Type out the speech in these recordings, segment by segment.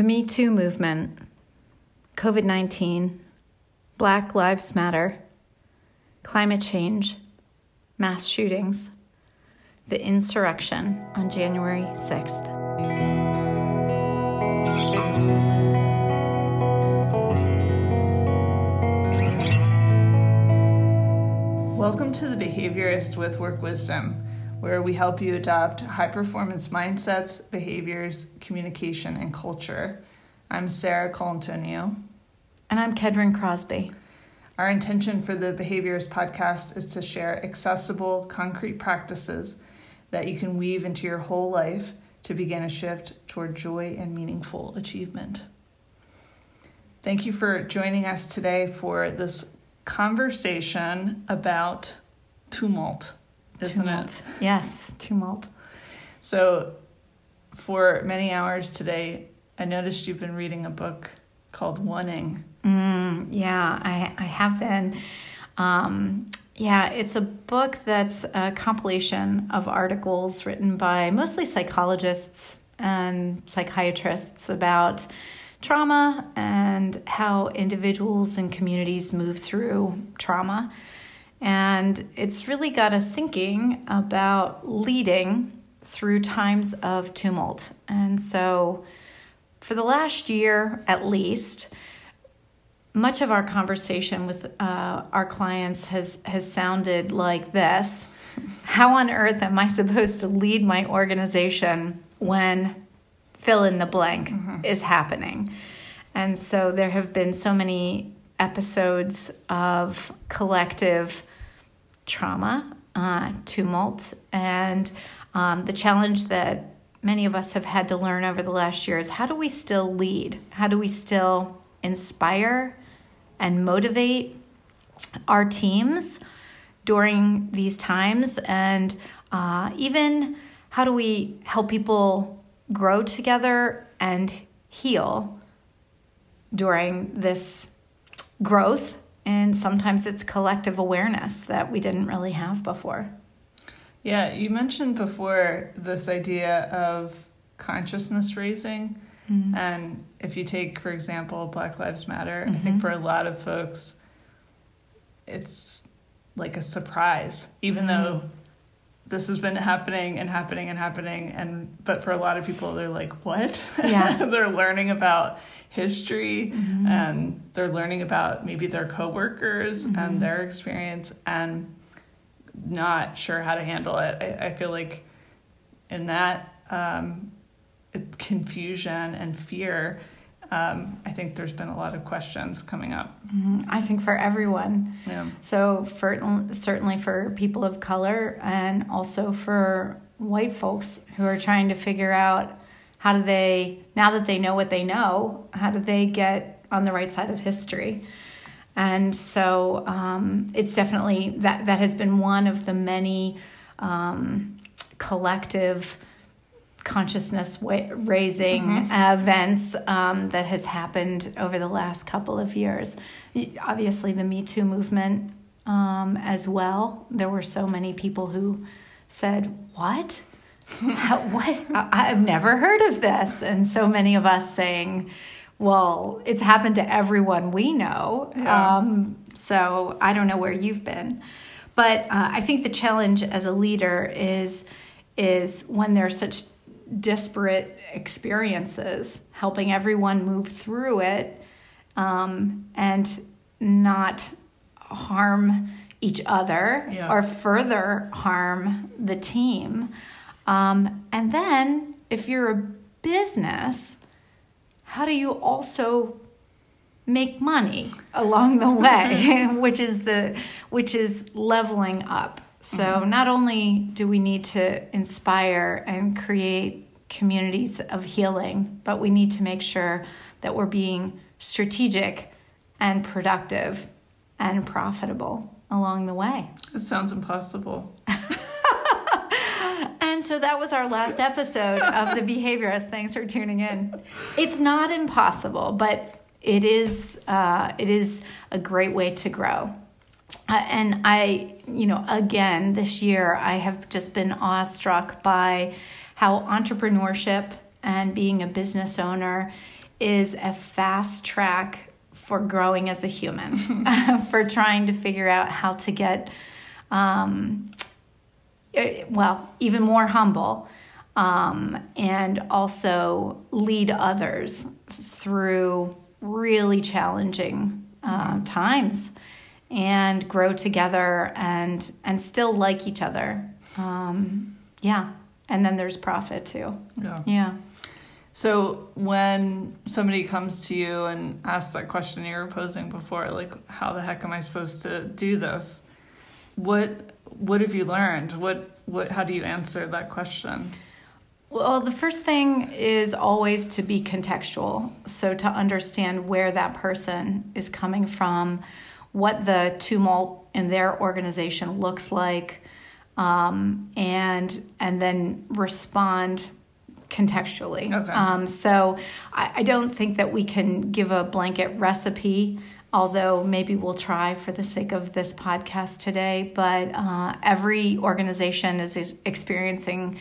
The Me Too movement, COVID 19, Black Lives Matter, climate change, mass shootings, the insurrection on January 6th. Welcome to The Behaviorist with Work Wisdom where we help you adopt high performance mindsets, behaviors, communication, and culture. I'm Sarah Colantonio. And I'm Kedren Crosby. Our intention for the Behaviorist podcast is to share accessible, concrete practices that you can weave into your whole life to begin a shift toward joy and meaningful achievement. Thank you for joining us today for this conversation about tumult isn't tumult. it? Yes, tumult. So, for many hours today, I noticed you've been reading a book called Wanting. Mm, yeah, I, I have been. Um, yeah, it's a book that's a compilation of articles written by mostly psychologists and psychiatrists about trauma and how individuals and communities move through trauma. And it's really got us thinking about leading through times of tumult. And so, for the last year at least, much of our conversation with uh, our clients has, has sounded like this How on earth am I supposed to lead my organization when fill in the blank mm-hmm. is happening? And so, there have been so many episodes of collective trauma, uh, tumult, and um, the challenge that many of us have had to learn over the last year is how do we still lead? How do we still inspire and motivate our teams during these times? And uh, even how do we help people grow together and heal during this growth and sometimes it's collective awareness that we didn't really have before. Yeah, you mentioned before this idea of consciousness raising. Mm-hmm. And if you take, for example, Black Lives Matter, mm-hmm. I think mm-hmm. for a lot of folks, it's like a surprise, even mm-hmm. though this has been happening and happening and happening and but for a lot of people they're like what yeah they're learning about history mm-hmm. and they're learning about maybe their coworkers mm-hmm. and their experience and not sure how to handle it i, I feel like in that um, confusion and fear um, I think there's been a lot of questions coming up. Mm-hmm. I think for everyone. Yeah. So for certainly for people of color and also for white folks who are trying to figure out how do they now that they know what they know, how do they get on the right side of history? And so um, it's definitely that that has been one of the many um, collective consciousness raising mm-hmm. events um, that has happened over the last couple of years. Obviously, the Me Too movement um, as well. There were so many people who said, What? How, what? I've never heard of this. And so many of us saying, Well, it's happened to everyone we know. Yeah. Um, so I don't know where you've been. But uh, I think the challenge as a leader is is when there's such disparate experiences, helping everyone move through it um, and not harm each other yeah. or further harm the team. Um, and then, if you're a business, how do you also make money along the way, which is the which is leveling up. So mm-hmm. not only do we need to inspire and create communities of healing, but we need to make sure that we're being strategic and productive and profitable along the way. It sounds impossible. and so that was our last episode of The Behaviorist. Thanks for tuning in. It's not impossible, but it is uh, it is a great way to grow. Uh, and I, you know, again, this year I have just been awestruck by how entrepreneurship and being a business owner is a fast track for growing as a human, for trying to figure out how to get, um, eh, well, even more humble. Um, and also lead others through really challenging uh, times and grow together and and still like each other um, yeah and then there's profit too Yeah. yeah So when somebody comes to you and asks that question you were posing before, like how the heck am I supposed to do this? What what have you learned? What what how do you answer that question? Well, the first thing is always to be contextual. So, to understand where that person is coming from, what the tumult in their organization looks like, um, and and then respond contextually. Okay. Um, so, I, I don't think that we can give a blanket recipe. Although maybe we'll try for the sake of this podcast today, but uh, every organization is, is experiencing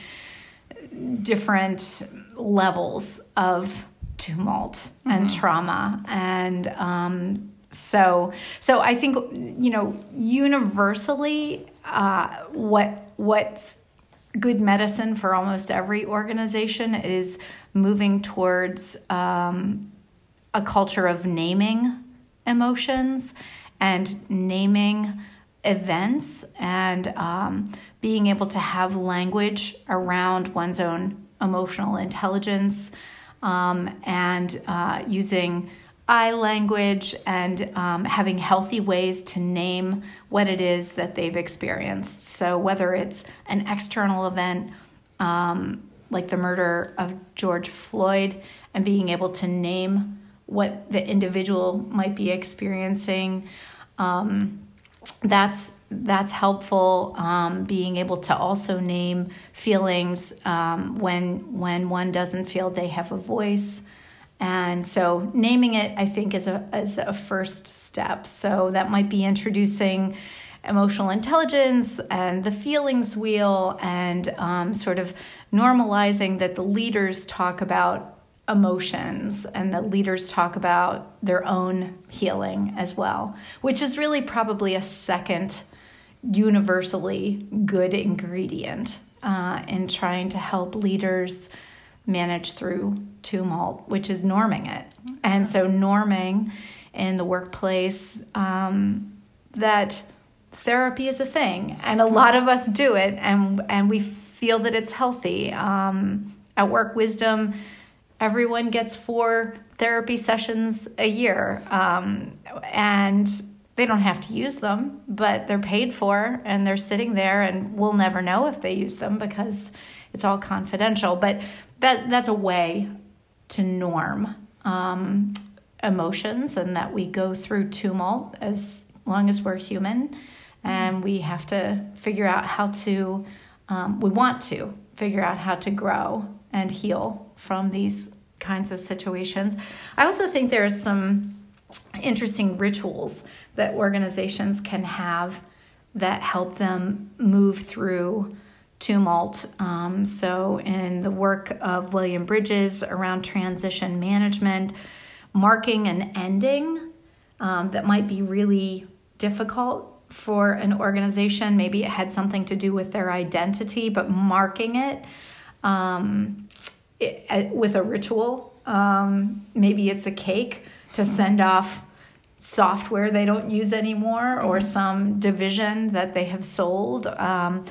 different levels of tumult and trauma and um, so so i think you know universally uh, what what's good medicine for almost every organization is moving towards um, a culture of naming emotions and naming events and um, being able to have language around one's own emotional intelligence um, and uh, using Language and um, having healthy ways to name what it is that they've experienced. So, whether it's an external event um, like the murder of George Floyd and being able to name what the individual might be experiencing. Um, that's that's helpful. Um, being able to also name feelings um, when when one doesn't feel they have a voice, and so naming it, I think, is a is a first step. So that might be introducing emotional intelligence and the feelings wheel, and um, sort of normalizing that the leaders talk about emotions and that leaders talk about their own healing as well, which is really probably a second universally good ingredient uh, in trying to help leaders manage through tumult, which is norming it. And so, norming in the workplace um, that therapy is a thing, and a lot of us do it, and and we feel that it's healthy. Um, at Work Wisdom, everyone gets four therapy sessions a year, um, and they don't have to use them, but they're paid for and they're sitting there, and we'll never know if they use them because it's all confidential. But that that's a way to norm um, emotions and that we go through tumult as long as we're human, and we have to figure out how to. Um, we want to figure out how to grow and heal from these kinds of situations. I also think there are some interesting rituals that organizations can have that help them move through tumult. Um, so, in the work of William Bridges around transition management, marking an ending um, that might be really difficult for an organization. Maybe it had something to do with their identity, but marking it, um, it with a ritual. Um, maybe it's a cake to send off software they don't use anymore or some division that they have sold. Um,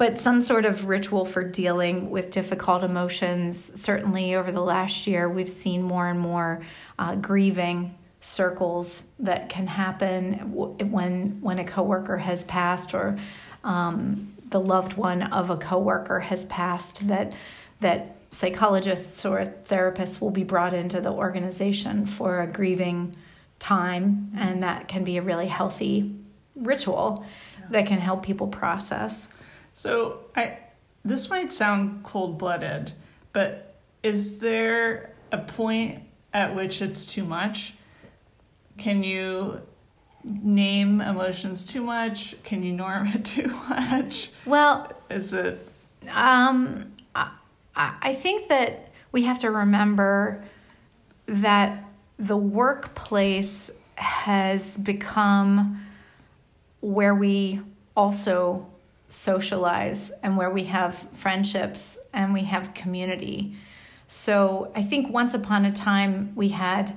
but some sort of ritual for dealing with difficult emotions. Certainly, over the last year, we've seen more and more uh, grieving circles that can happen when when a coworker has passed or um, the loved one of a coworker has passed. That that psychologists or therapists will be brought into the organization for a grieving time, and that can be a really healthy ritual that can help people process. So I this might sound cold blooded, but is there a point at which it's too much? Can you name emotions too much? Can you norm it too much? Well, Is it um, I, I think that we have to remember that the workplace has become where we also socialize and where we have friendships and we have community. So I think once upon a time we had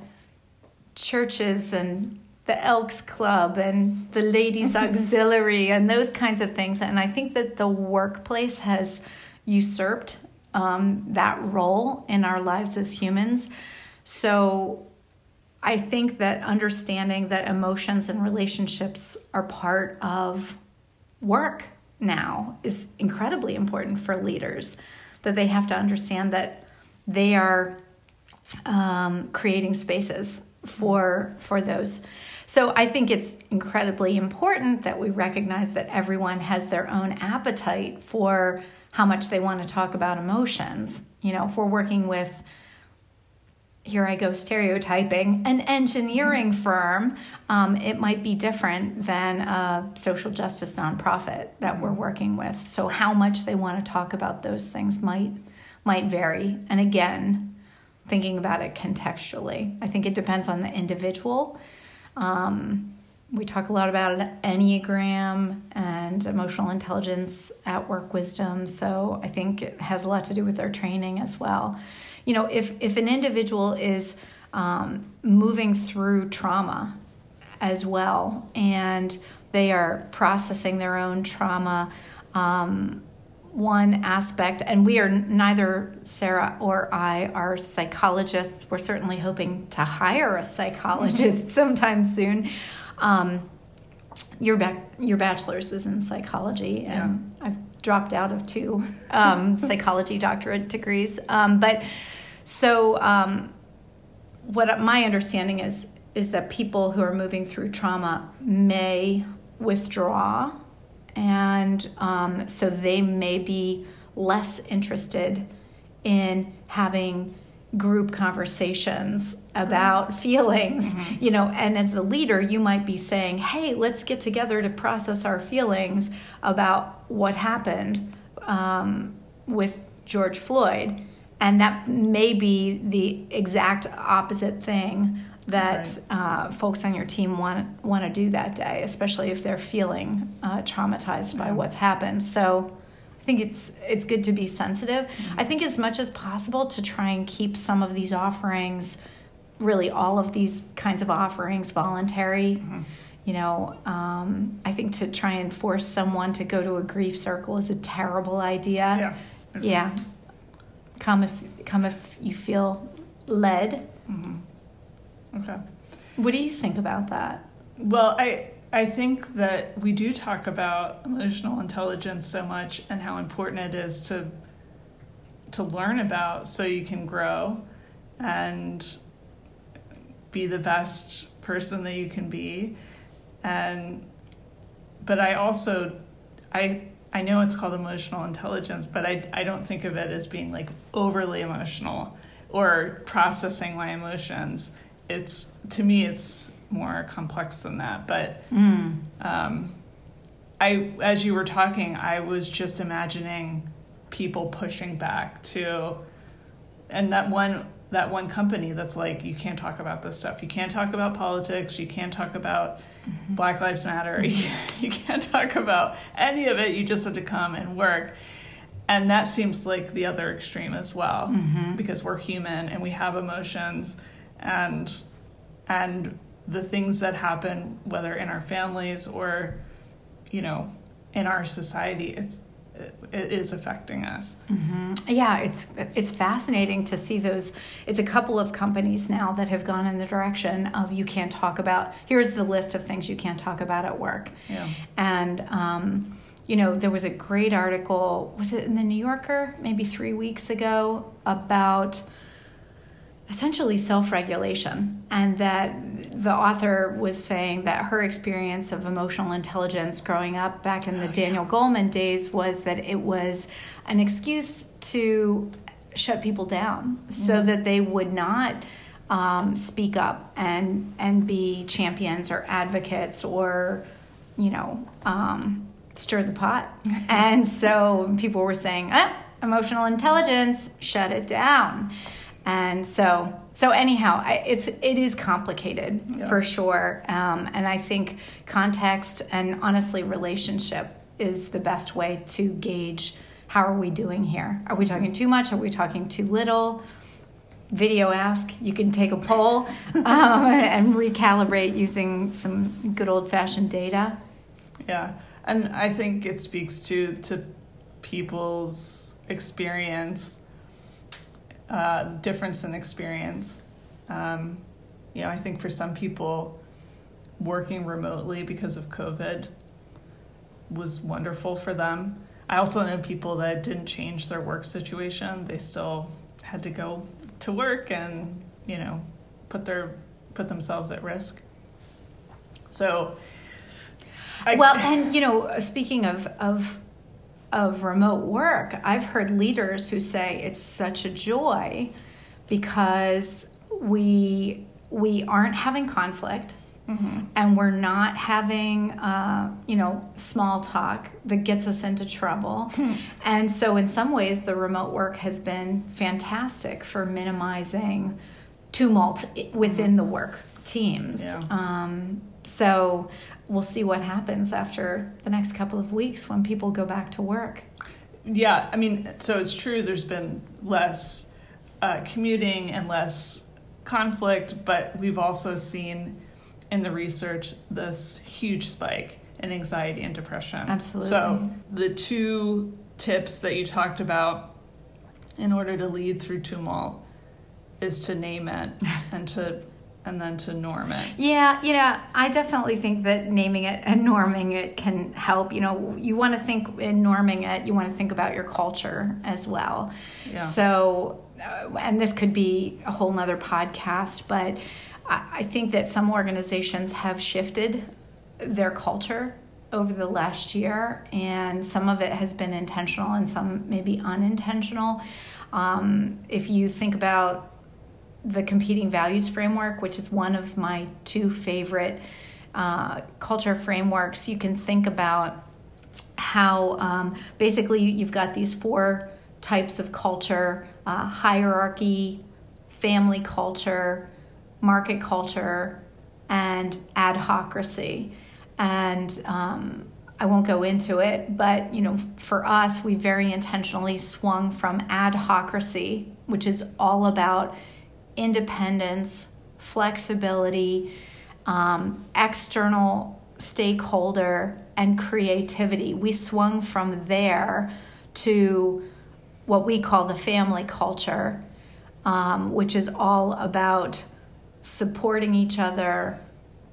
churches and the Elks Club and the Ladies Auxiliary and those kinds of things. And I think that the workplace has usurped um, that role in our lives as humans. So I think that understanding that emotions and relationships are part of work now is incredibly important for leaders, that they have to understand that they are um, creating spaces for for those. So I think it's incredibly important that we recognize that everyone has their own appetite for how much they want to talk about emotions. You know, if we're working with here I go stereotyping, an engineering firm, um, it might be different than a social justice nonprofit that we're working with. So how much they want to talk about those things might might vary. And again, thinking about it contextually, I think it depends on the individual. Um, we talk a lot about Enneagram and emotional intelligence at work wisdom. So I think it has a lot to do with their training as well you know, if, if an individual is um, moving through trauma as well and they are processing their own trauma, um, one aspect, and we are neither Sarah or I are psychologists. We're certainly hoping to hire a psychologist sometime soon. Um, your back, your bachelor's is in psychology, and yeah. I've dropped out of two um, psychology doctorate degrees. Um, but so, um, what my understanding is is that people who are moving through trauma may withdraw, and um, so they may be less interested in having group conversations about feelings mm-hmm. you know and as the leader you might be saying hey let's get together to process our feelings about what happened um, with george floyd and that may be the exact opposite thing that right. uh, folks on your team want want to do that day, especially if they're feeling uh, traumatized by what's happened. So. I think it's it's good to be sensitive. Mm-hmm. I think as much as possible to try and keep some of these offerings, really all of these kinds of offerings, voluntary. Mm-hmm. You know, um, I think to try and force someone to go to a grief circle is a terrible idea. Yeah. Yeah come if come if you feel led. Mm-hmm. Okay. What do you think about that? Well, I I think that we do talk about emotional intelligence so much and how important it is to to learn about so you can grow and be the best person that you can be and but I also I I know it's called emotional intelligence, but I, I don't think of it as being like overly emotional or processing my emotions. It's to me, it's more complex than that. But mm. um, I, as you were talking, I was just imagining people pushing back to, and that one that one company that's like you can't talk about this stuff you can't talk about politics you can't talk about mm-hmm. black lives matter you can't talk about any of it you just have to come and work and that seems like the other extreme as well mm-hmm. because we're human and we have emotions and and the things that happen whether in our families or you know in our society it's it is affecting us. Mm-hmm. Yeah, it's it's fascinating to see those. It's a couple of companies now that have gone in the direction of you can't talk about. Here's the list of things you can't talk about at work. Yeah. And um, you know, there was a great article. Was it in the New Yorker maybe three weeks ago about essentially self-regulation and that the author was saying that her experience of emotional intelligence growing up back in the oh, Daniel yeah. Goleman days was that it was an excuse to shut people down mm-hmm. so that they would not um, speak up and and be champions or advocates or you know um, stir the pot and so people were saying ah, emotional intelligence shut it down And so, so anyhow, I, it's it is complicated Yeah. for sure. Um, and I think context and honestly relationship is the best way to gauge how are we doing here. Are we talking too much? Are we talking too little? Video ask. You can take a poll um, and recalibrate using some good old fashioned data. Yeah, and I think it speaks to to people's experience, uh, difference in experience. Um, you know, I think for some people, working remotely because of COVID was wonderful for them. I also know people that didn't change their work situation; they still had to go to work and you know put their put themselves at risk. So. I- well, and you know, speaking of of of remote work, I've heard leaders who say it's such a joy because we we aren't having conflict Mhm. and we're not having uh, you know small talk that gets us into trouble and so in some ways the remote work has been fantastic for minimizing tumult within the work teams Yeah. um, so we'll see what happens after the next couple of weeks when people go back to work Yeah, I mean, so it's true. There's been less uh, commuting and less conflict, but we've also seen in the research this huge spike in anxiety and depression. Absolutely. So the two tips that you talked about in order to lead through tumult is to name it and to and then to norm it. Yeah, you know, I definitely think that naming it and norming it can help. You know, you want to think in norming it, you want to think about your culture as well. Yeah. So, uh, and this could be a whole nother podcast, but I, I think that some organizations have shifted their culture over the last year, and some of it has been intentional and some maybe unintentional. Um, if you think about the competing values framework, which is one of my two favorite uh, culture frameworks, you can think about how um, basically you've got these four types of culture uh, hierarchy, family culture, market culture, and adhocracy. And um, I won't go into it, but you know, for us, we very intentionally swung from adhocracy, which is all about independence, flexibility, um, external stakeholder, and creativity. We swung from there to what we call the family culture, um, which is all about supporting each other,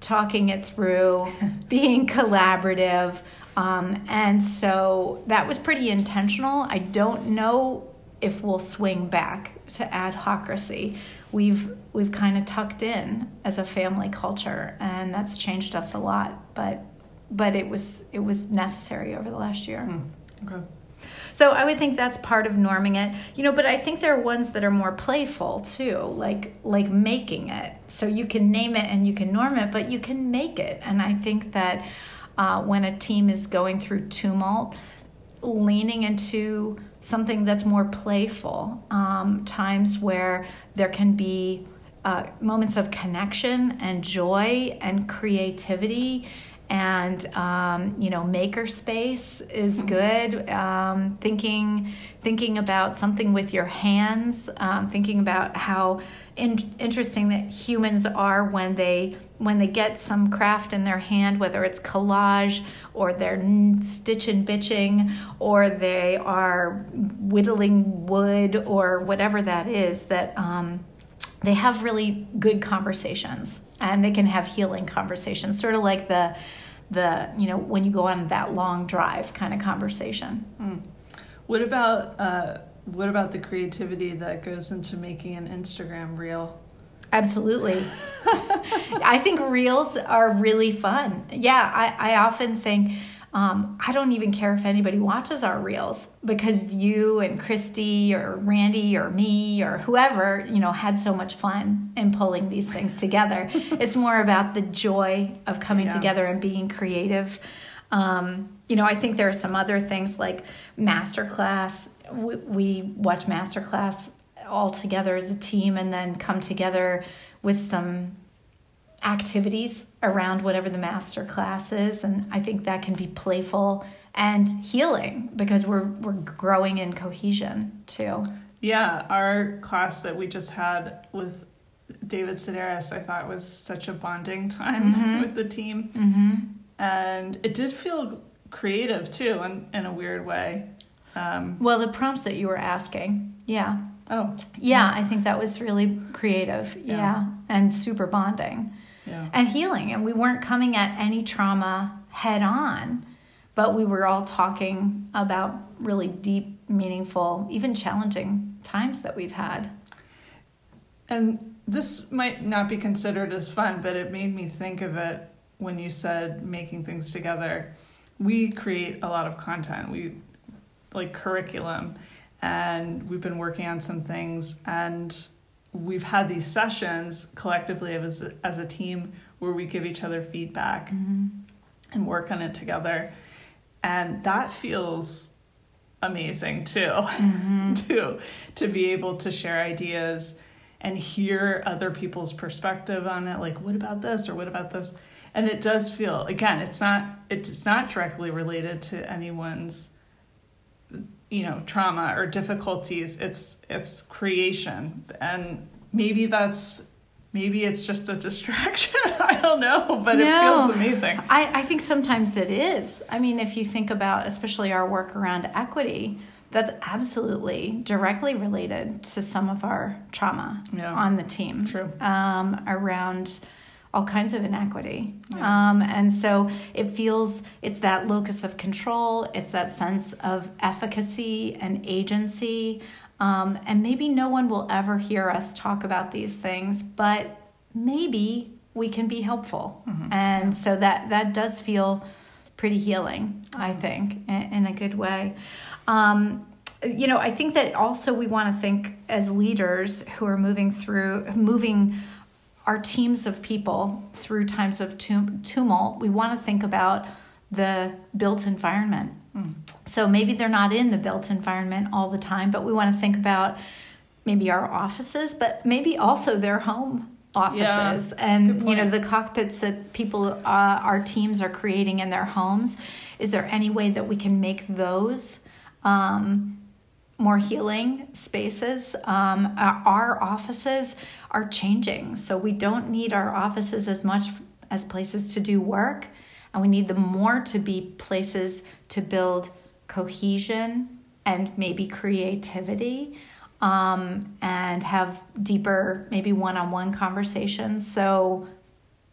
talking it through, being collaborative. Um, and so that was pretty intentional. I don't know if we'll swing back to adhocracy. We've we've kind of tucked in as a family culture, and that's changed us a lot. But but it was it was necessary over the last year. Okay. So I would think that's part of norming it. You know, but I think there are ones that are more playful too, like like making it. So you can name it and you can norm it, but you can make it. And I think that uh, when a team is going through tumult, leaning into something that's more playful, um, times where there can be uh, moments of connection and joy and creativity and um, you know maker space is good. Um, thinking thinking about something with your hands um, thinking about how in- interesting that humans are when they when they get some craft in their hand whether it's collage or they're n- stitch and bitching or they are whittling wood or whatever that is that um, they have really good conversations and they can have healing conversations sort of like the the you know when you go on that long drive kind of conversation. What about uh, what about the creativity that goes into making an Instagram reel? absolutely. I think reels are really fun. Yeah i, I often think um, I don't even care if anybody watches our reels because you and Christy or Randy or me or whoever, you know, had so much fun in pulling these things together. it's more about the joy of coming Yeah. together and being creative. Um, you know, I think there are some other things like masterclass. We, we watch masterclass all together as a team and then come together with some activities around whatever the master class is and i think that can be playful and healing because we're we're growing in cohesion too yeah our class that we just had with david sedaris i thought was such a bonding time mm-hmm. with the team mm-hmm. and it did feel creative too in, in a weird way um, well the prompts that you were asking yeah oh yeah, i think that was really creative yeah, yeah. and super bonding yeah. and healing. And we weren't coming at any trauma head on, but we were all talking about really deep, meaningful, even challenging times that we've had. And this might not be considered as fun, but it made me think of it when you said making things together. We create a lot of content. We like curriculum and we've been working on some things and we've had these sessions collectively as a, as a team where we give each other feedback mm-hmm. and work on it together and that feels amazing too mm-hmm. to to be able to share ideas and hear other people's perspective on it like what about this or what about this and it does feel again it's not it's not directly related to anyone's you know trauma or difficulties it's it's creation. And maybe that's maybe it's just a distraction. I don't know but no, it feels amazing. I, I think sometimes it is. I mean if you think about especially our work around equity that's absolutely directly related to some of our trauma yeah. on the team. True. Um, around all kinds of inequity. Yeah. Um, and so it feels it's that locus of control, it's that sense of efficacy and agency. Um, and maybe no one will ever hear us talk about these things, but maybe we can be helpful. Mm-hmm. And yeah. so that, that does feel pretty healing, I mm-hmm. think, in, in a good way. Um, you know, I think that also we want to think as leaders who are moving through, moving our teams of people through times of tumult, we want to think about the built environment. Mm. So maybe they're not in the built environment all the time, but we want to think about maybe our offices, but maybe also their home offices yeah, and you know the cockpits that people uh, our teams are creating in their homes is there any way that we can make those um, more healing spaces. Um, our offices are changing, so we don't need our offices as much as places to do work, and we need them more to be places to build cohesion and maybe creativity um, and have deeper, maybe one on one conversations. So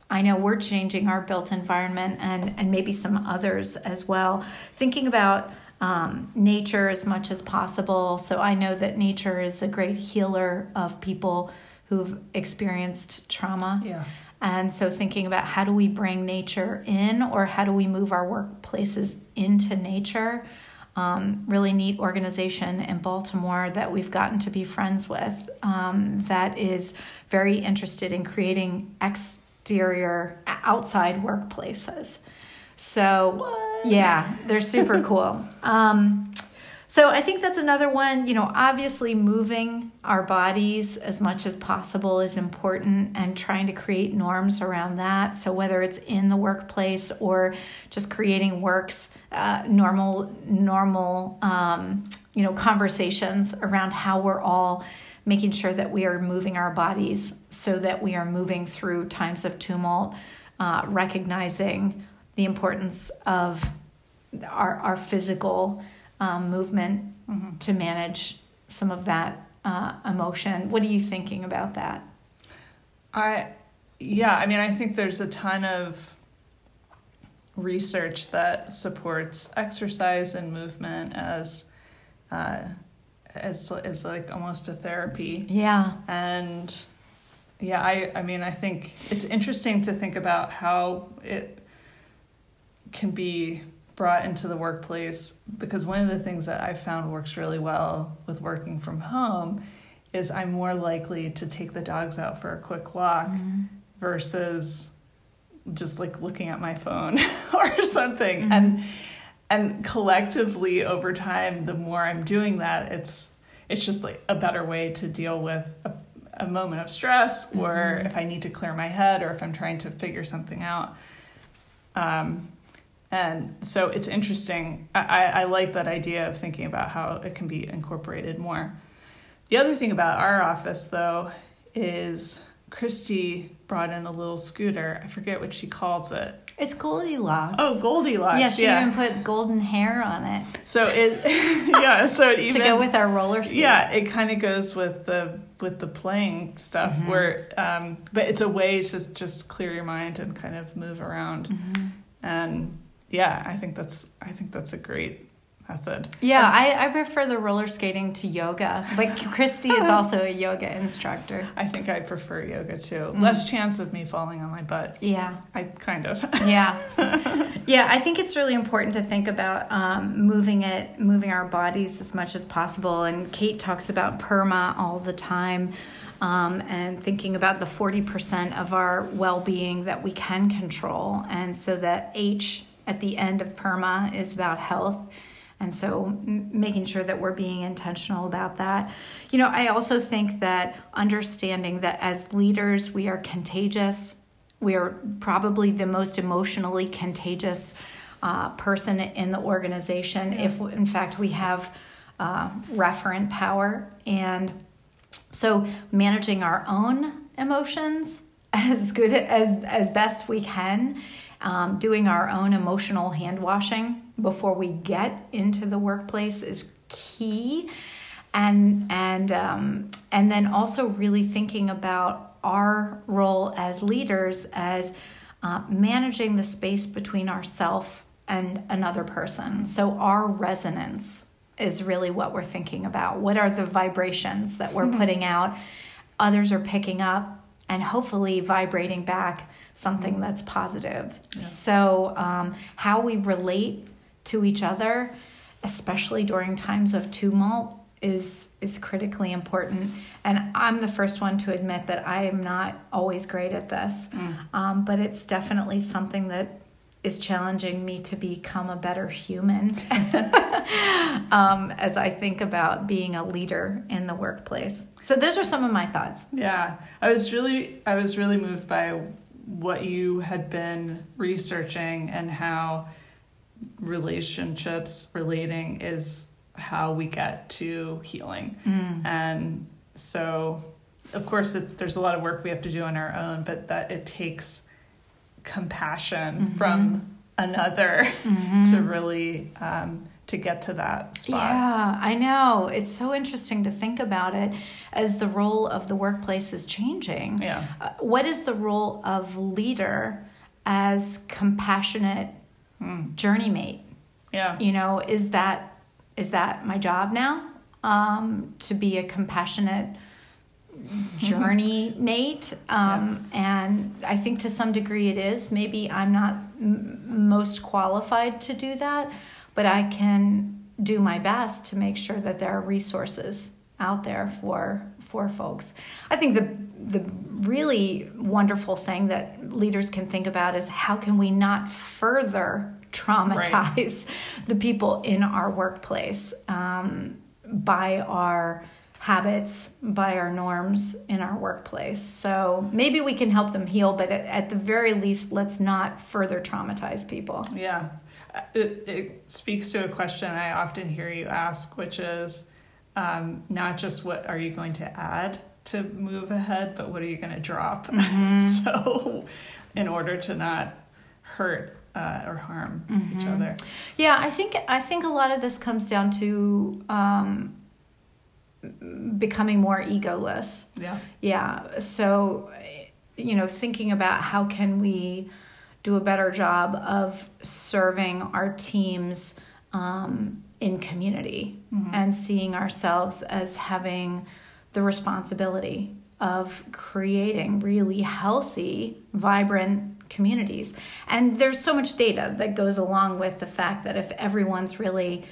I know we're changing our built environment and, and maybe some others as well. Thinking about um, nature as much as possible. So I know that nature is a great healer of people who've experienced trauma. Yeah. And so thinking about how do we bring nature in or how do we move our workplaces into nature. Um, really neat organization in Baltimore that we've gotten to be friends with um, that is very interested in creating exterior, outside workplaces. So, what? yeah, they're super cool. Um, so I think that's another one. You know, obviously moving our bodies as much as possible is important and trying to create norms around that. So whether it's in the workplace or just creating works, uh, normal, normal, um, you know, conversations around how we're all making sure that we are moving our bodies so that we are moving through times of tumult, uh, recognizing the importance of our, our physical um, movement mm-hmm. to manage some of that uh, emotion. What are you thinking about that? I, yeah, I mean, I think there's a ton of research that supports exercise and movement as uh, as as like almost a therapy. Yeah, and yeah, I I mean, I think it's interesting to think about how it can be brought into the workplace because one of the things that I found works really well with working from home is I'm more likely to take the dogs out for a quick walk mm-hmm. versus just like looking at my phone or something mm-hmm. and and collectively over time the more I'm doing that it's it's just like a better way to deal with a, a moment of stress or mm-hmm. if I need to clear my head or if I'm trying to figure something out. Um, and so it's interesting. I, I like that idea of thinking about how it can be incorporated more. The other thing about our office, though, is Christy brought in a little scooter. I forget what she calls it. It's Goldilocks. Oh, Goldilocks. Yeah, she yeah. even put golden hair on it. So it, yeah. So it even to go with our roller skates. Yeah, it kind of goes with the with the playing stuff. Mm-hmm. Where, um, but it's a way to just clear your mind and kind of move around. Mm-hmm. And yeah, I think that's I think that's a great method. Yeah, um, I, I prefer the roller skating to yoga. Like Christy is also a yoga instructor. I think I prefer yoga too. Mm. Less chance of me falling on my butt. Yeah. I kind of. yeah. Yeah, I think it's really important to think about um, moving it, moving our bodies as much as possible. And Kate talks about PERMA all the time. Um, and thinking about the 40% of our well being that we can control. And so that H at the end of PERMA is about health and so, m- making sure that we're being intentional about that. You know, I also think that understanding that as leaders, we are contagious. We are probably the most emotionally contagious uh, person in the organization, yeah. if in fact we have uh, referent power. And so, managing our own emotions as good as as best we can um, doing our own emotional hand washing before we get into the workplace is key, and and um, and then also really thinking about our role as leaders as uh, managing the space between ourself and another person. So our resonance is really what we're thinking about. What are the vibrations that we're mm-hmm. putting out? Others are picking up and hopefully vibrating back something that's positive. Yeah. So, um, how we relate to each other, especially during times of tumult, is is critically important. And I'm the first one to admit that I am not always great at this, mm. um, but it's definitely something that is challenging me to become a better human um, as I think about being a leader in the workplace. So those are some of my thoughts. Yeah, I was really I was really moved by what you had been researching and how relationships relating is how we get to healing. Mm. And so, of course, it, there's a lot of work we have to do on our own, but that it takes compassion mm-hmm. from another mm-hmm. to really um, to get to that spot. Yeah, I know. It's so interesting to think about it as the role of the workplace is changing. Yeah. Uh, what is the role of leader as compassionate mm. journey mate? Yeah. You know, is that is that my job now? Um, to be a compassionate journey mate um, yeah. and i think to some degree it is maybe i'm not m- most qualified to do that but I can do my best to make sure that there are resources out there for for folks. I think the the really wonderful thing that leaders can think about is how can we not further traumatize right. the people in our workplace um, by our habits, by our norms in our workplace. So maybe we can help them heal, but at, at the very least, let's not further traumatize people. Yeah it, it speaks to a question I often hear you ask, which is um, not just what are you going to add to move ahead, but what are you going to drop? Mm-hmm. so, in order to not hurt uh, or harm mm-hmm. each other. Yeah, I think I think a lot of this comes down to um, becoming more egoless. Yeah. Yeah. So, you know, thinking about how can we do a better job of serving our teams um, in community mm-hmm. and seeing ourselves as having the responsibility of creating really healthy, vibrant communities. And there's so much data that goes along with the fact that if everyone's really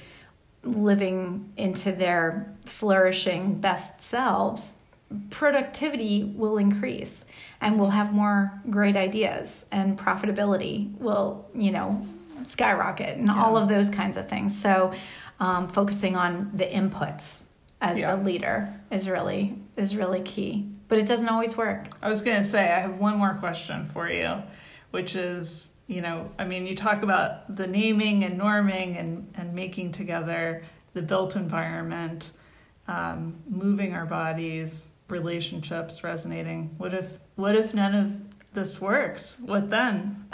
living into their flourishing best selves, productivity will increase and we'll have more great ideas and profitability will you know skyrocket and yeah. all of those kinds of things so um, focusing on the inputs as Yeah. the leader is really is really key. But it doesn't always work. I was going to say, I have one more question for you, which is, you know, I mean, you talk about the naming and norming and, and making together the built environment, um, moving our bodies, relationships resonating. What if, what if none of this works? What then?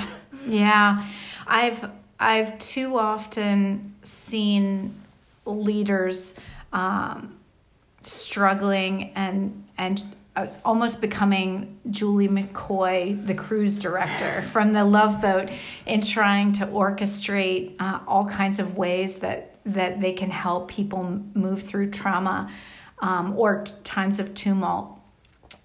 Yeah, I've I've too often seen leaders um, struggling and and uh, almost becoming Julie McCoy, the cruise director from the Love Boat, in trying to orchestrate uh, all kinds of ways that that they can help people move through trauma um, or t- times of tumult.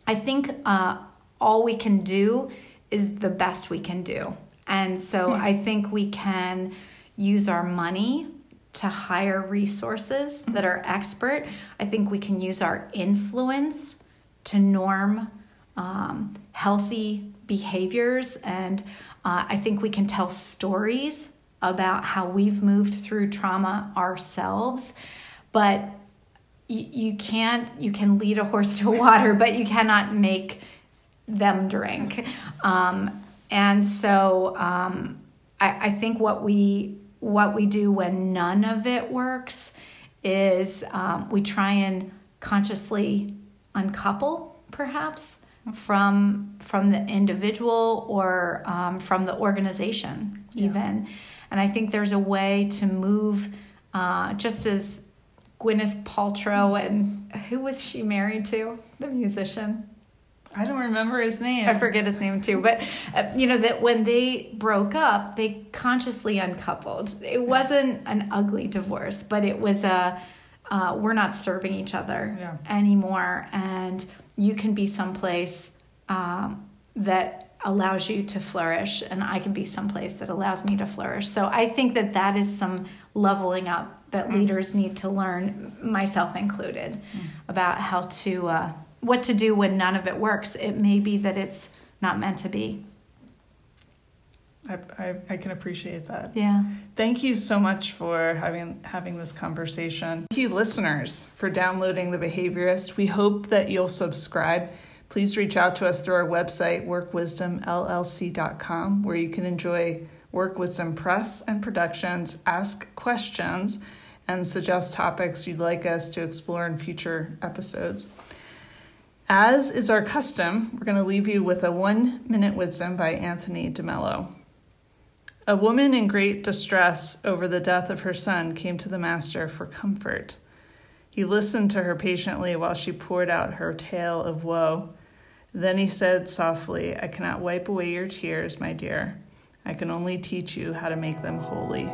I think uh, all we can do is the best we can do. And so I think we can use our money to hire resources that are expert. I think we can use our influence to norm um, healthy behaviors. And uh, I think we can tell stories about how we've moved through trauma ourselves. But you, you can't, you can lead a horse to water, but you cannot make them drink. Um, and so um, I, I think what we what we do when none of it works is um, we try and consciously uncouple perhaps from from the individual or um, from the organization even. And i think there's a way to move uh, just as gwyneth paltrow and who was she married to? The musician I don't remember his name. I forget his name too, but uh, you know that when they broke up, they consciously uncoupled. It wasn't an ugly divorce, but it was a uh, we're not serving each other Yeah. anymore, and you can be someplace um, that allows you to flourish, and I can be someplace that allows me to flourish. So I think that that is some leveling up that leaders need to learn, myself included, about how to. Uh, what to do when none of it works. It may be that it's not meant to be. I, I, I can appreciate that. Yeah. Thank you so much for having having this conversation. Thank you, listeners, for downloading The Behaviorist. We hope that you'll subscribe. Please reach out to us through our website, workwisdomllc.com, where you can enjoy Work Wisdom press and productions, ask questions, and suggest topics you'd like us to explore in future episodes. As is our custom, we're going to leave you with a one minute wisdom by Anthony DeMello. A woman in great distress over the death of her son came to the master for comfort. He listened to her patiently while she poured out her tale of woe. Then he said softly, I cannot wipe away your tears, my dear. I can only teach you how to make them holy.